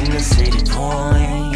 The city point.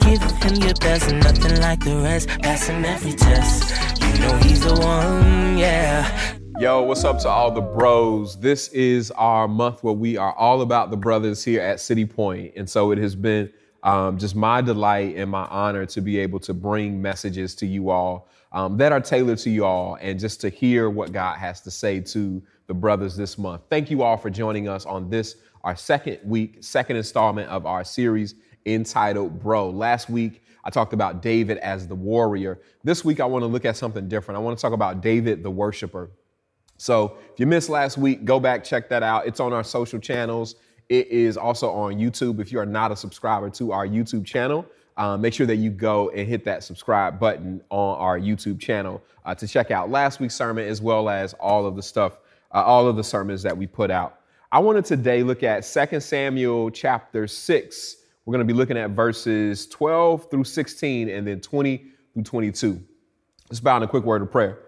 Giving him your best, nothing like the rest, passing every test. You know he's the one, yeah. Yo, what's up to all the bros? This is our month where we are all about the brothers here at City Point. And so it has been um, just my delight and my honor to be able to bring messages to you all um, that are tailored to you all and just to hear what God has to say to the brothers this month. Thank you all for joining us on this, our second week, second installment of our series entitled Bro. Last week, I talked about David as the warrior. This week, I want to look at something different. I want to talk about David the worshiper. So if you missed last week, go back, check that out. It's on our social channels. It is also on YouTube. If you are not a subscriber to our YouTube channel, uh, make sure that you go and hit that subscribe button on our YouTube channel uh, to check out last week's sermon as well as all of the stuff, uh, all of the sermons that we put out. I wanted today look at 2 Samuel chapter 6. We're going to be looking at verses 12 through 16 and then 20 through 22. Let's bow in a quick word of prayer.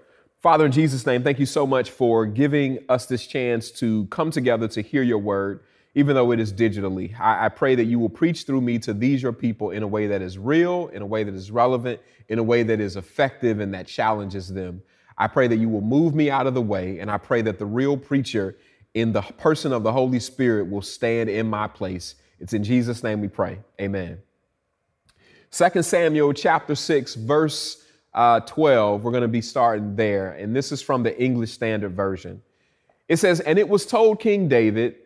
Father, in Jesus' name, thank you so much for giving us this chance to come together to hear your word, even though it is digitally. I, I, pray that you will preach through me to these, your people, in a way that is real, in a way that is relevant, in a way that is effective and that challenges them. I pray that you will move me out of the way, and I pray that the real preacher in the person of the Holy Spirit will stand in my place. It's in Jesus' name we pray. Amen. 2 Samuel chapter 6, verse uh, 12. We're going to be starting there. And this is from the English Standard Version. It says, And it was told King David,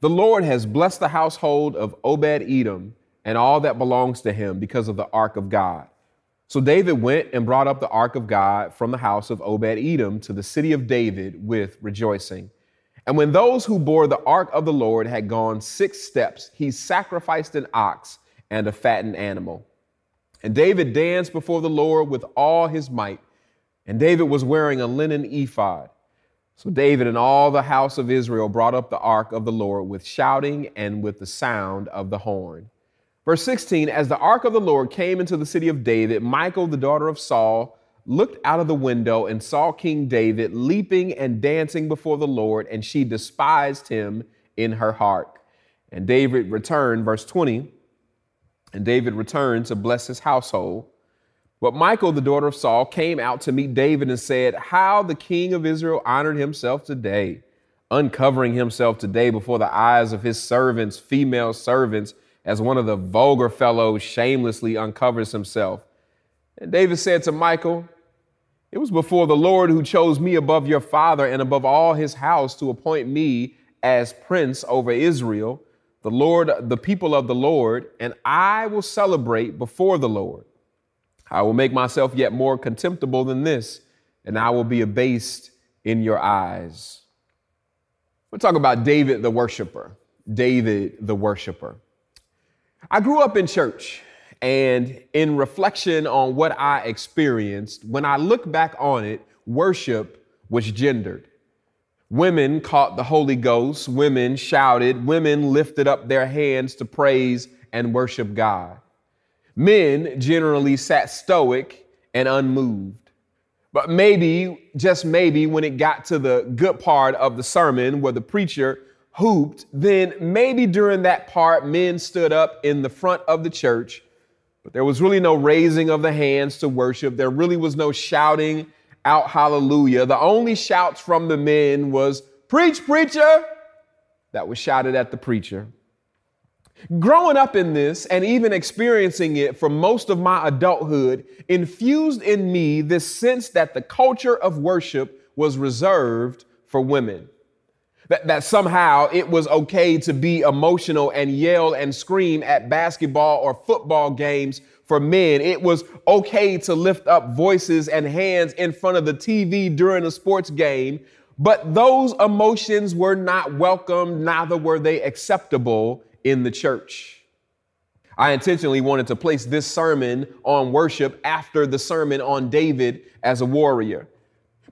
The Lord has blessed the household of Obed Edom and all that belongs to him because of the ark of God. So David went and brought up the ark of God from the house of Obed Edom to the city of David with rejoicing. And when those who bore the ark of the Lord had gone six steps, he sacrificed an ox and a fattened animal. And David danced before the Lord with all his might. And David was wearing a linen ephod. So David and all the house of Israel brought up the ark of the Lord with shouting and with the sound of the horn. Verse 16 As the ark of the Lord came into the city of David, Michal, the daughter of Saul, looked out of the window and saw King David leaping and dancing before the Lord, and she despised him in her heart. And David returned, verse 20 and David returned to bless his household. But Michal, the daughter of Saul, came out to meet David and said, How the king of Israel honored himself today, uncovering himself today before the eyes of his servants, female servants, as one of the vulgar fellows shamelessly uncovers himself. And David said to Michal, It was before the Lord who chose me above your father and above all his house to appoint me as prince over Israel the Lord, the people of the Lord, and I will celebrate before the Lord. I will make myself yet more contemptible than this, and I will be abased in your eyes. We'll talk about David the worshiper. David the worshiper. I grew up in church, and in reflection on what I experienced, when I look back on it, worship was gendered. Women caught the Holy Ghost. Women shouted. Women lifted up their hands to praise and worship God. Men generally sat stoic and unmoved. But maybe, just maybe, when it got to the good part of the sermon where the preacher whooped, then maybe during that part, men stood up in the front of the church. But there was really no raising of the hands to worship. There really was no shouting out hallelujah. The only shouts from the men was, Preach, preacher! That was shouted at the preacher. Growing up in this and even experiencing it for most of my adulthood infused in me this sense that the culture of worship was reserved for women. That, that somehow it was okay to be emotional and yell and scream at basketball or football games for men. It was okay to lift up voices and hands in front of the TV during a sports game, but those emotions were not welcome, neither were they acceptable in the church. I intentionally wanted to place this sermon on worship after the sermon on David as a warrior.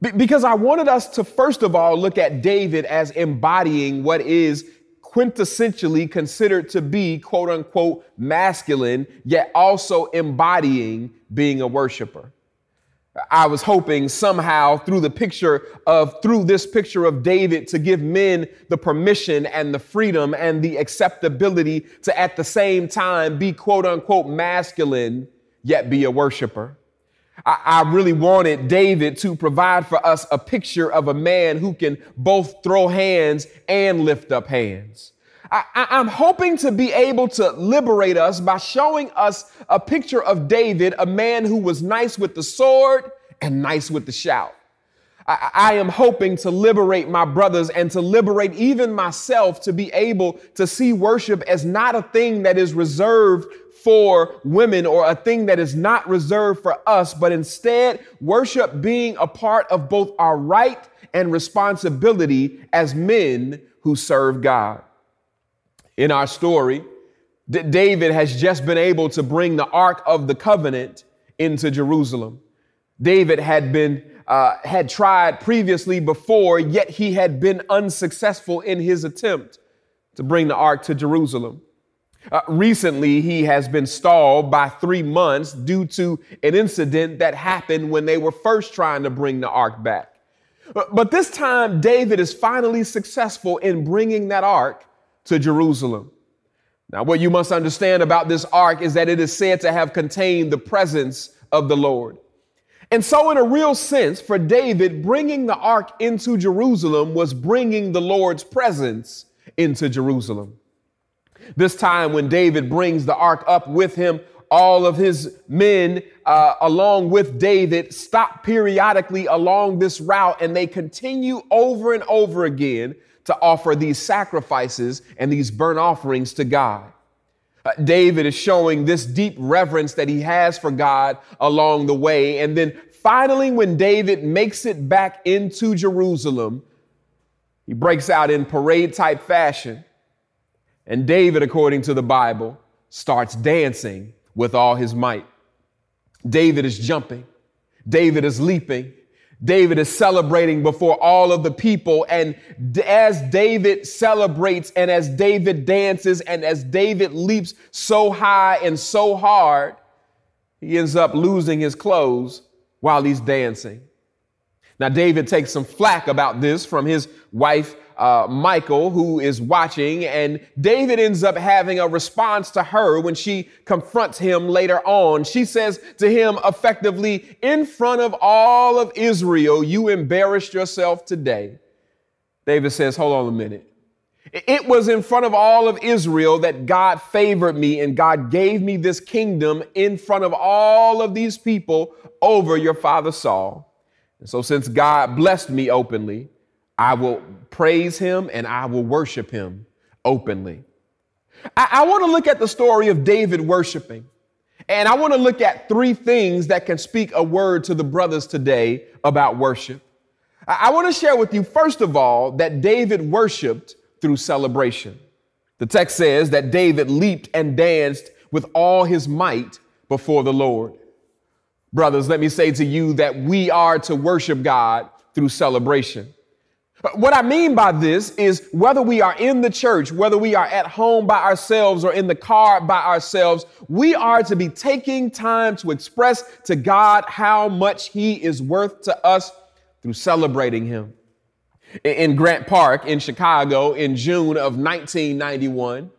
Be- because I wanted us to, first of all, look at David as embodying what is quintessentially considered to be quote unquote masculine, yet also embodying being a worshiper. I was hoping somehow through the picture of, through this picture of David to give men the permission and the freedom and the acceptability to at the same time be quote unquote masculine, yet be a worshiper. I, I really wanted David to provide for us a picture of a man who can both throw hands and lift up hands. I, am hoping to be able to liberate us by showing us a picture of David, a man who was nice with the sword and nice with the shout. I, I am hoping to liberate my brothers and to liberate even myself to be able to see worship as not a thing that is reserved for women or a thing that is not reserved for us, but instead worship being a part of both our right and responsibility as men who serve God in our story, David has just been able to bring the Ark of the Covenant into Jerusalem. David had been uh, had tried previously before, yet he had been unsuccessful in his attempt to bring the ark to Jerusalem. Uh, recently, he has been stalled by three months due to an incident that happened when they were first trying to bring the ark back. But, but this time, David is finally successful in bringing that ark to Jerusalem. Now, what you must understand about this ark is that it is said to have contained the presence of the Lord. And so, in a real sense, for David, bringing the ark into Jerusalem was bringing the Lord's presence into Jerusalem. This time, when David brings the ark up with him, all of his men, uh, along with David, stop periodically along this route and they continue over and over again to offer these sacrifices and these burnt offerings to God. Uh, David is showing this deep reverence that he has for God along the way. And then finally, when David makes it back into Jerusalem, he breaks out in parade type fashion. And David, according to the Bible, starts dancing with all his might. David is jumping. David is leaping. David is celebrating before all of the people. And as David celebrates and as David dances and as David leaps so high and so hard, he ends up losing his clothes while he's dancing. Now, David takes some flack about this from his wife, uh, Michal, who is watching, and David ends up having a response to her when she confronts him later on. She says to him effectively, In front of all of Israel, you embarrassed yourself today. David says, Hold on a minute. It was in front of all of Israel that God favored me and God gave me this kingdom in front of all of these people over your father Saul. And so, since God blessed me openly, I will praise him and I will worship him openly. I, I want to look at the story of David worshiping. And I want to look at three things that can speak a word to the brothers today about worship. I, I want to share with you, first of all, that David worshiped through celebration. The text says that David leaped and danced with all his might before the Lord. Brothers, let me say to you that we are to worship God through celebration. What I mean by this is whether we are in the church, whether we are at home by ourselves or in the car by ourselves, we are to be taking time to express to God how much He is worth to us through celebrating Him. In Grant Park in Chicago in June of 1991,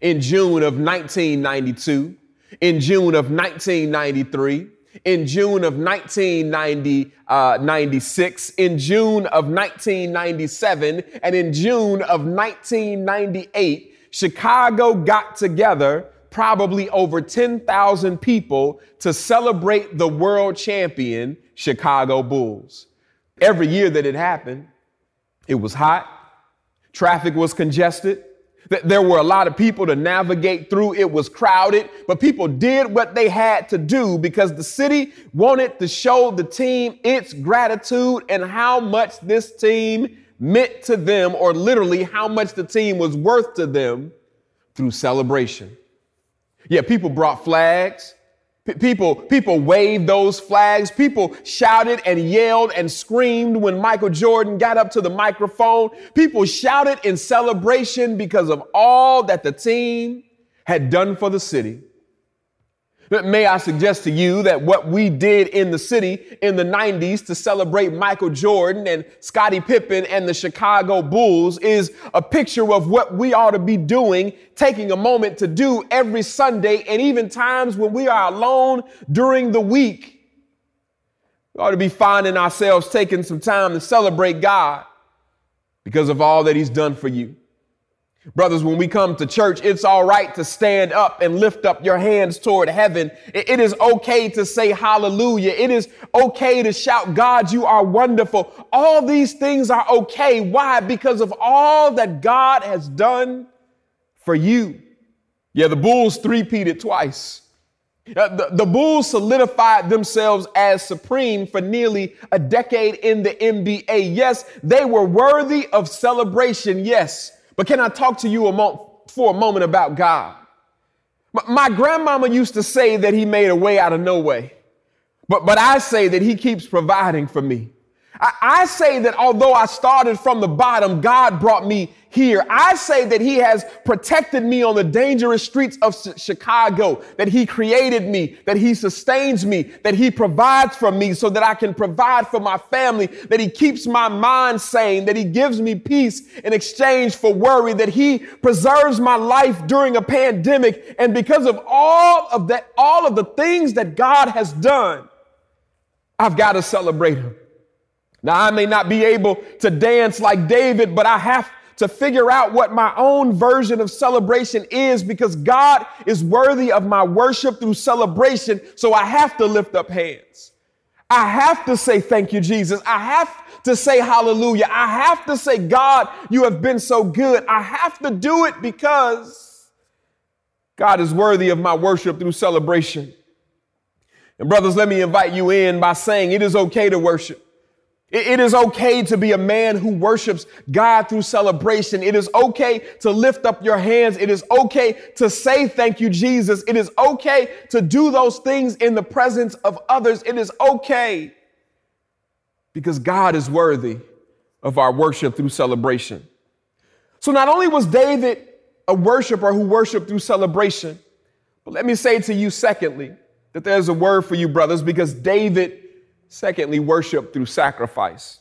in June of 1992, in June of 1993, in June of 1996, uh, in June of 1997, and in June of 1998, Chicago got together probably over 10,000 people to celebrate the world champion Chicago Bulls. Every year that it happened, it was hot, traffic was congested, there were a lot of people to navigate through. It was crowded, but people did what they had to do because the city wanted to show the team its gratitude and how much this team meant to them, or literally how much the team was worth to them through celebration. Yeah, people brought flags. P- people, people waved those flags. People shouted and yelled and screamed when Michael Jordan got up to the microphone. People shouted in celebration because of all that the team had done for the city. May I suggest to you that what we did in the city in the 90s to celebrate Michael Jordan and Scottie Pippen and the Chicago Bulls is a picture of what we ought to be doing, taking a moment to do every Sunday and even times when we are alone during the week. We ought to be finding ourselves taking some time to celebrate God because of all that He's done for you. Brothers, when we come to church, it's all right to stand up and lift up your hands toward heaven. It is okay to say hallelujah. It is okay to shout, God, you are wonderful. All these things are okay. Why? Because of all that God has done for you. Yeah, the Bulls three-peated twice. Uh, the, the Bulls solidified themselves as supreme for nearly a decade in the NBA. Yes, they were worthy of celebration. Yes. But can I talk to you a mo- for a moment about God? My grandmama used to say that he made a way out of no way. But, but I say that he keeps providing for me. I, I say that although I started from the bottom, God brought me here. I say that he has protected me on the dangerous streets of Chicago, that he created me, that he sustains me, that he provides for me so that I can provide for my family, that he keeps my mind sane, that he gives me peace in exchange for worry, that he preserves my life during a pandemic. And because of all of that, all of the things that God has done, I've got to celebrate him. Now, I may not be able to dance like David, but I have to figure out what my own version of celebration is because God is worthy of my worship through celebration. So I have to lift up hands. I have to say thank you, Jesus. I have to say hallelujah. I have to say, God, you have been so good. I have to do it because God is worthy of my worship through celebration. And brothers, let me invite you in by saying it is okay to worship. It is okay to be a man who worships God through celebration. It is okay to lift up your hands. It is okay to say thank you, Jesus. It is okay to do those things in the presence of others. It is okay because God is worthy of our worship through celebration. So not only was David a worshiper who worshiped through celebration, but let me say to you, secondly, that there's a word for you, brothers, because David Secondly, worship through sacrifice.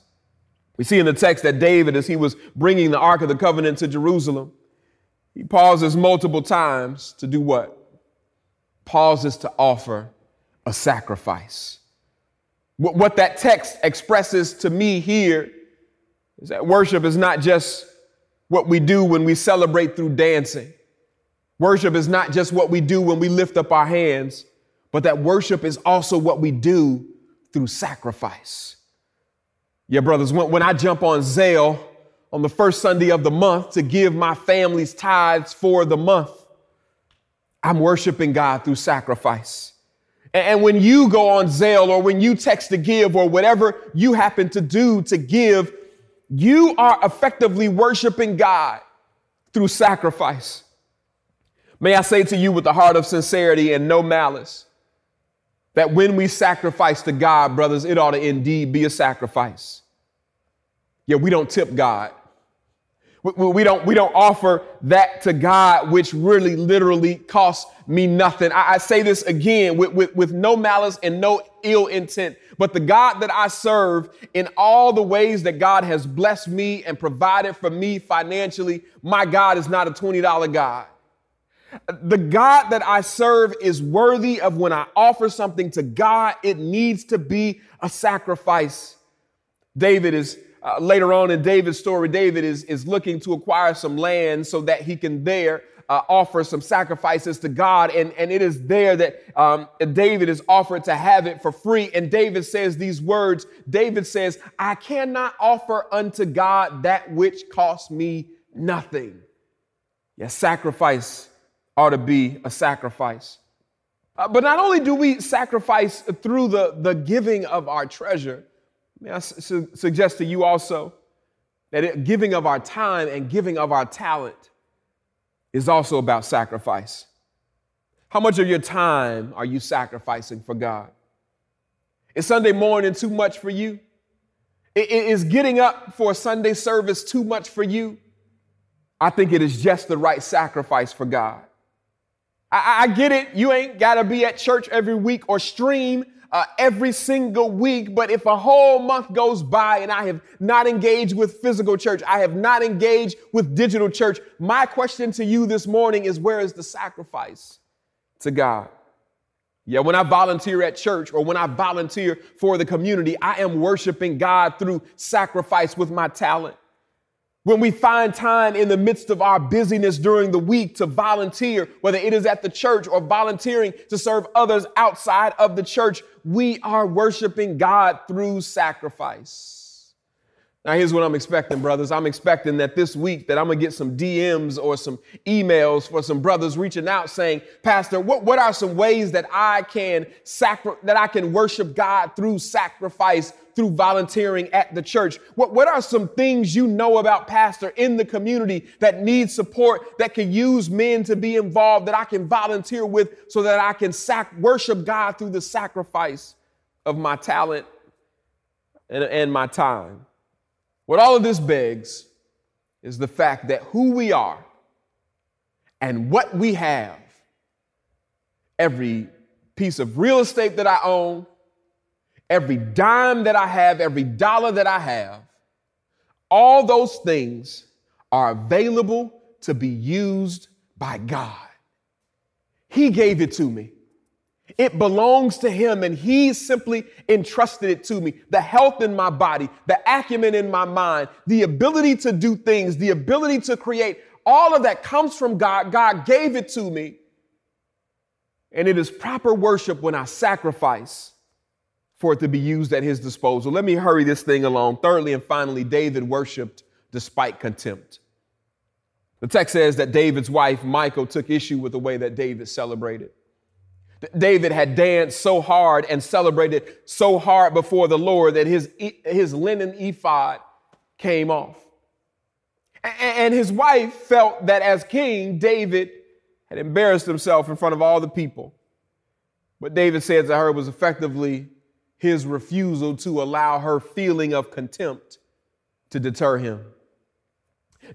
We see in the text that David, as he was bringing the Ark of the Covenant to Jerusalem, he pauses multiple times to do what? Pauses to offer a sacrifice. What that text expresses to me here is that worship is not just what we do when we celebrate through dancing. Worship is not just what we do when we lift up our hands, but that worship is also what we do through sacrifice. Yeah, brothers, when, when I jump on Zelle on the first Sunday of the month to give my family's tithes for the month, I'm worshiping God through sacrifice. And, and when you go on Zelle or when you text to give or whatever you happen to do to give, you are effectively worshiping God through sacrifice. May I say to you with the heart of sincerity and no malice, that when we sacrifice to God, brothers, it ought to indeed be a sacrifice. Yeah, we don't tip God. We, we, don't, we don't offer that to God, which really literally costs me nothing. I, I say this again with, with, with no malice and no ill intent, but the God that I serve in all the ways that God has blessed me and provided for me financially, my God is not a $20 God. The God that I serve is worthy of when I offer something to God, it needs to be a sacrifice. David is uh, later on in David's story, David is, is looking to acquire some land so that he can there uh, offer some sacrifices to God. And, and it is there that um, David is offered to have it for free. And David says these words David says, I cannot offer unto God that which costs me nothing. Yes, sacrifice ought to be a sacrifice. Uh, but not only do we sacrifice through the, the giving of our treasure, may I su- suggest to you also that it, giving of our time and giving of our talent is also about sacrifice. How much of your time are you sacrificing for God? Is Sunday morning too much for you? Is getting up for a Sunday service too much for you? I think it is just the right sacrifice for God. I, I get it. You ain't got to be at church every week or stream uh, every single week. But if a whole month goes by and I have not engaged with physical church, I have not engaged with digital church, my question to you this morning is where is the sacrifice? to God. Yeah, when I volunteer at church or when I volunteer for the community, I am worshiping God through sacrifice with my talent. When we find time in the midst of our busyness during the week to volunteer, whether it is at the church or volunteering to serve others outside of the church, we are worshiping God through sacrifice. Now, here's what I'm expecting, brothers. I'm expecting that this week that I'm gonna get some DMs or some emails for some brothers reaching out saying, Pastor, what, what are some ways that I can sacri- that I can worship God through sacrifice, through volunteering at the church? What, what are some things you know about Pastor in the community that need support, that can use men to be involved, that I can volunteer with so that I can sac- worship God through the sacrifice of my talent and, and my time? What all of this begs is the fact that who we are and what we have, every piece of real estate that I own, every dime that I have, every dollar that I have, all those things are available to be used by God. He gave it to me. It belongs to him and he simply entrusted it to me. The health in my body, the acumen in my mind, the ability to do things, the ability to create, all of that comes from God. God gave it to me. And it is proper worship when I sacrifice for it to be used at his disposal. Let me hurry this thing along. Thirdly and finally, David worshiped despite contempt. The text says that David's wife, Michal, took issue with the way that David celebrated. David had danced so hard and celebrated so hard before the Lord that his, his linen ephod came off. And his wife felt that as king, David had embarrassed himself in front of all the people. What David said to her was effectively his refusal to allow her feeling of contempt to deter him.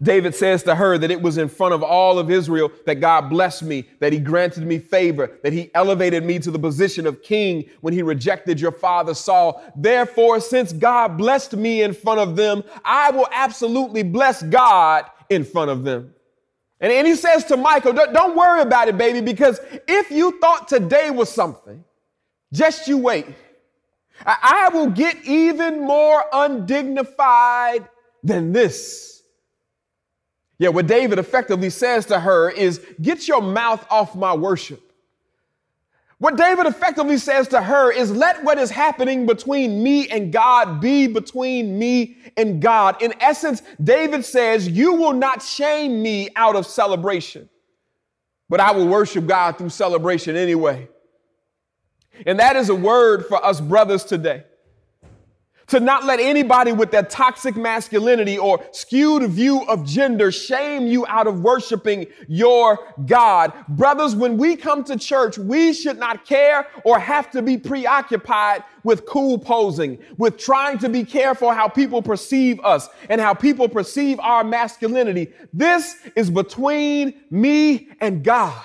David says to her that it was in front of all of Israel that God blessed me, that he granted me favor, that he elevated me to the position of king when he rejected your father Saul. Therefore, since God blessed me in front of them, I will absolutely bless God in front of them. And, and he says to Michal, don't, worry about it, baby, because if you thought today was something, just you wait. I, I will get even more undignified than this. Yeah, what David effectively says to her is, Get your mouth off my worship. What David effectively says to her is, Let what is happening between me and God be between me and God. In essence, David says, You will not shame me out of celebration, but I will worship God through celebration anyway. And that is a word for us brothers today to not let anybody with that toxic masculinity or skewed view of gender shame you out of worshiping your God. Brothers, when we come to church, we should not care or have to be preoccupied with cool posing, with trying to be careful how people perceive us and how people perceive our masculinity. This is between me and God.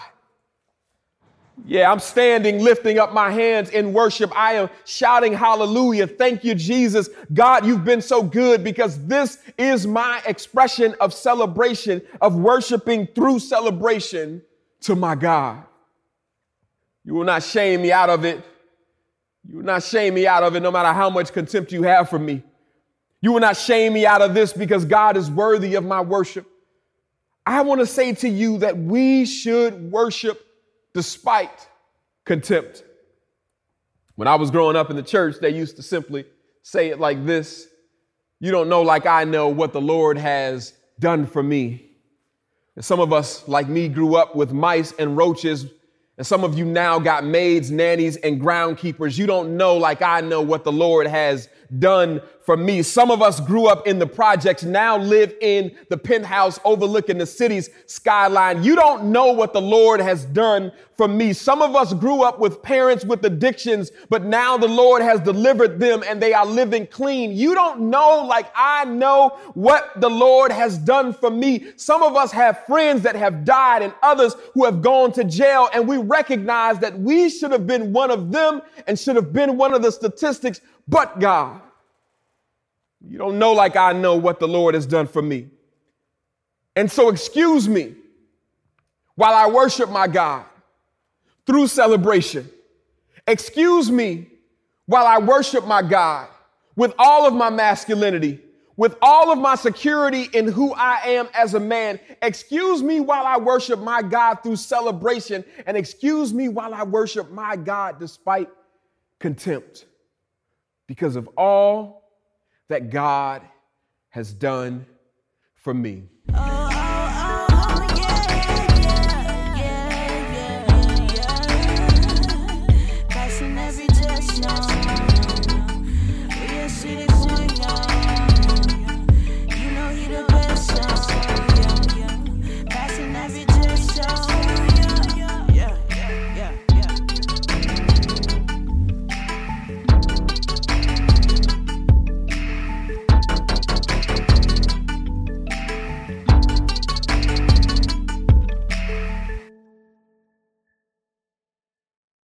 Yeah, I'm standing, lifting up my hands in worship. I am shouting hallelujah. Thank you, Jesus. God, you've been so good because this is my expression of celebration, of worshiping through celebration to my God. You will not shame me out of it. You will not shame me out of it no matter how much contempt you have for me. You will not shame me out of this because God is worthy of my worship. I want to say to you that we should worship despite contempt. When I was growing up in the church, they used to simply say it like this You don't know, like I know, what the Lord has done for me. And some of us, like me, grew up with mice and roaches. And some of you now got maids, nannies, and groundkeepers. You don't know, like I know, what the Lord has done for me. Some of us grew up in the projects, now live in the penthouse overlooking the city's skyline. You don't know what the Lord has done for me. Some of us grew up with parents with addictions, but now the Lord has delivered them and they are living clean. You don't know, like I know, what the Lord has done for me. Some of us have friends that have died and others who have gone to jail, and we recognize that we should have been one of them and should have been one of the statistics, but God. You don't know, like I know, what the Lord has done for me. And so, excuse me while I worship my God through celebration. Excuse me while I worship my God with all of my masculinity, with all of my security in who I am as a man. Excuse me while I worship my God through celebration, and excuse me while I worship my God despite contempt because of all that God has done for me. Oh.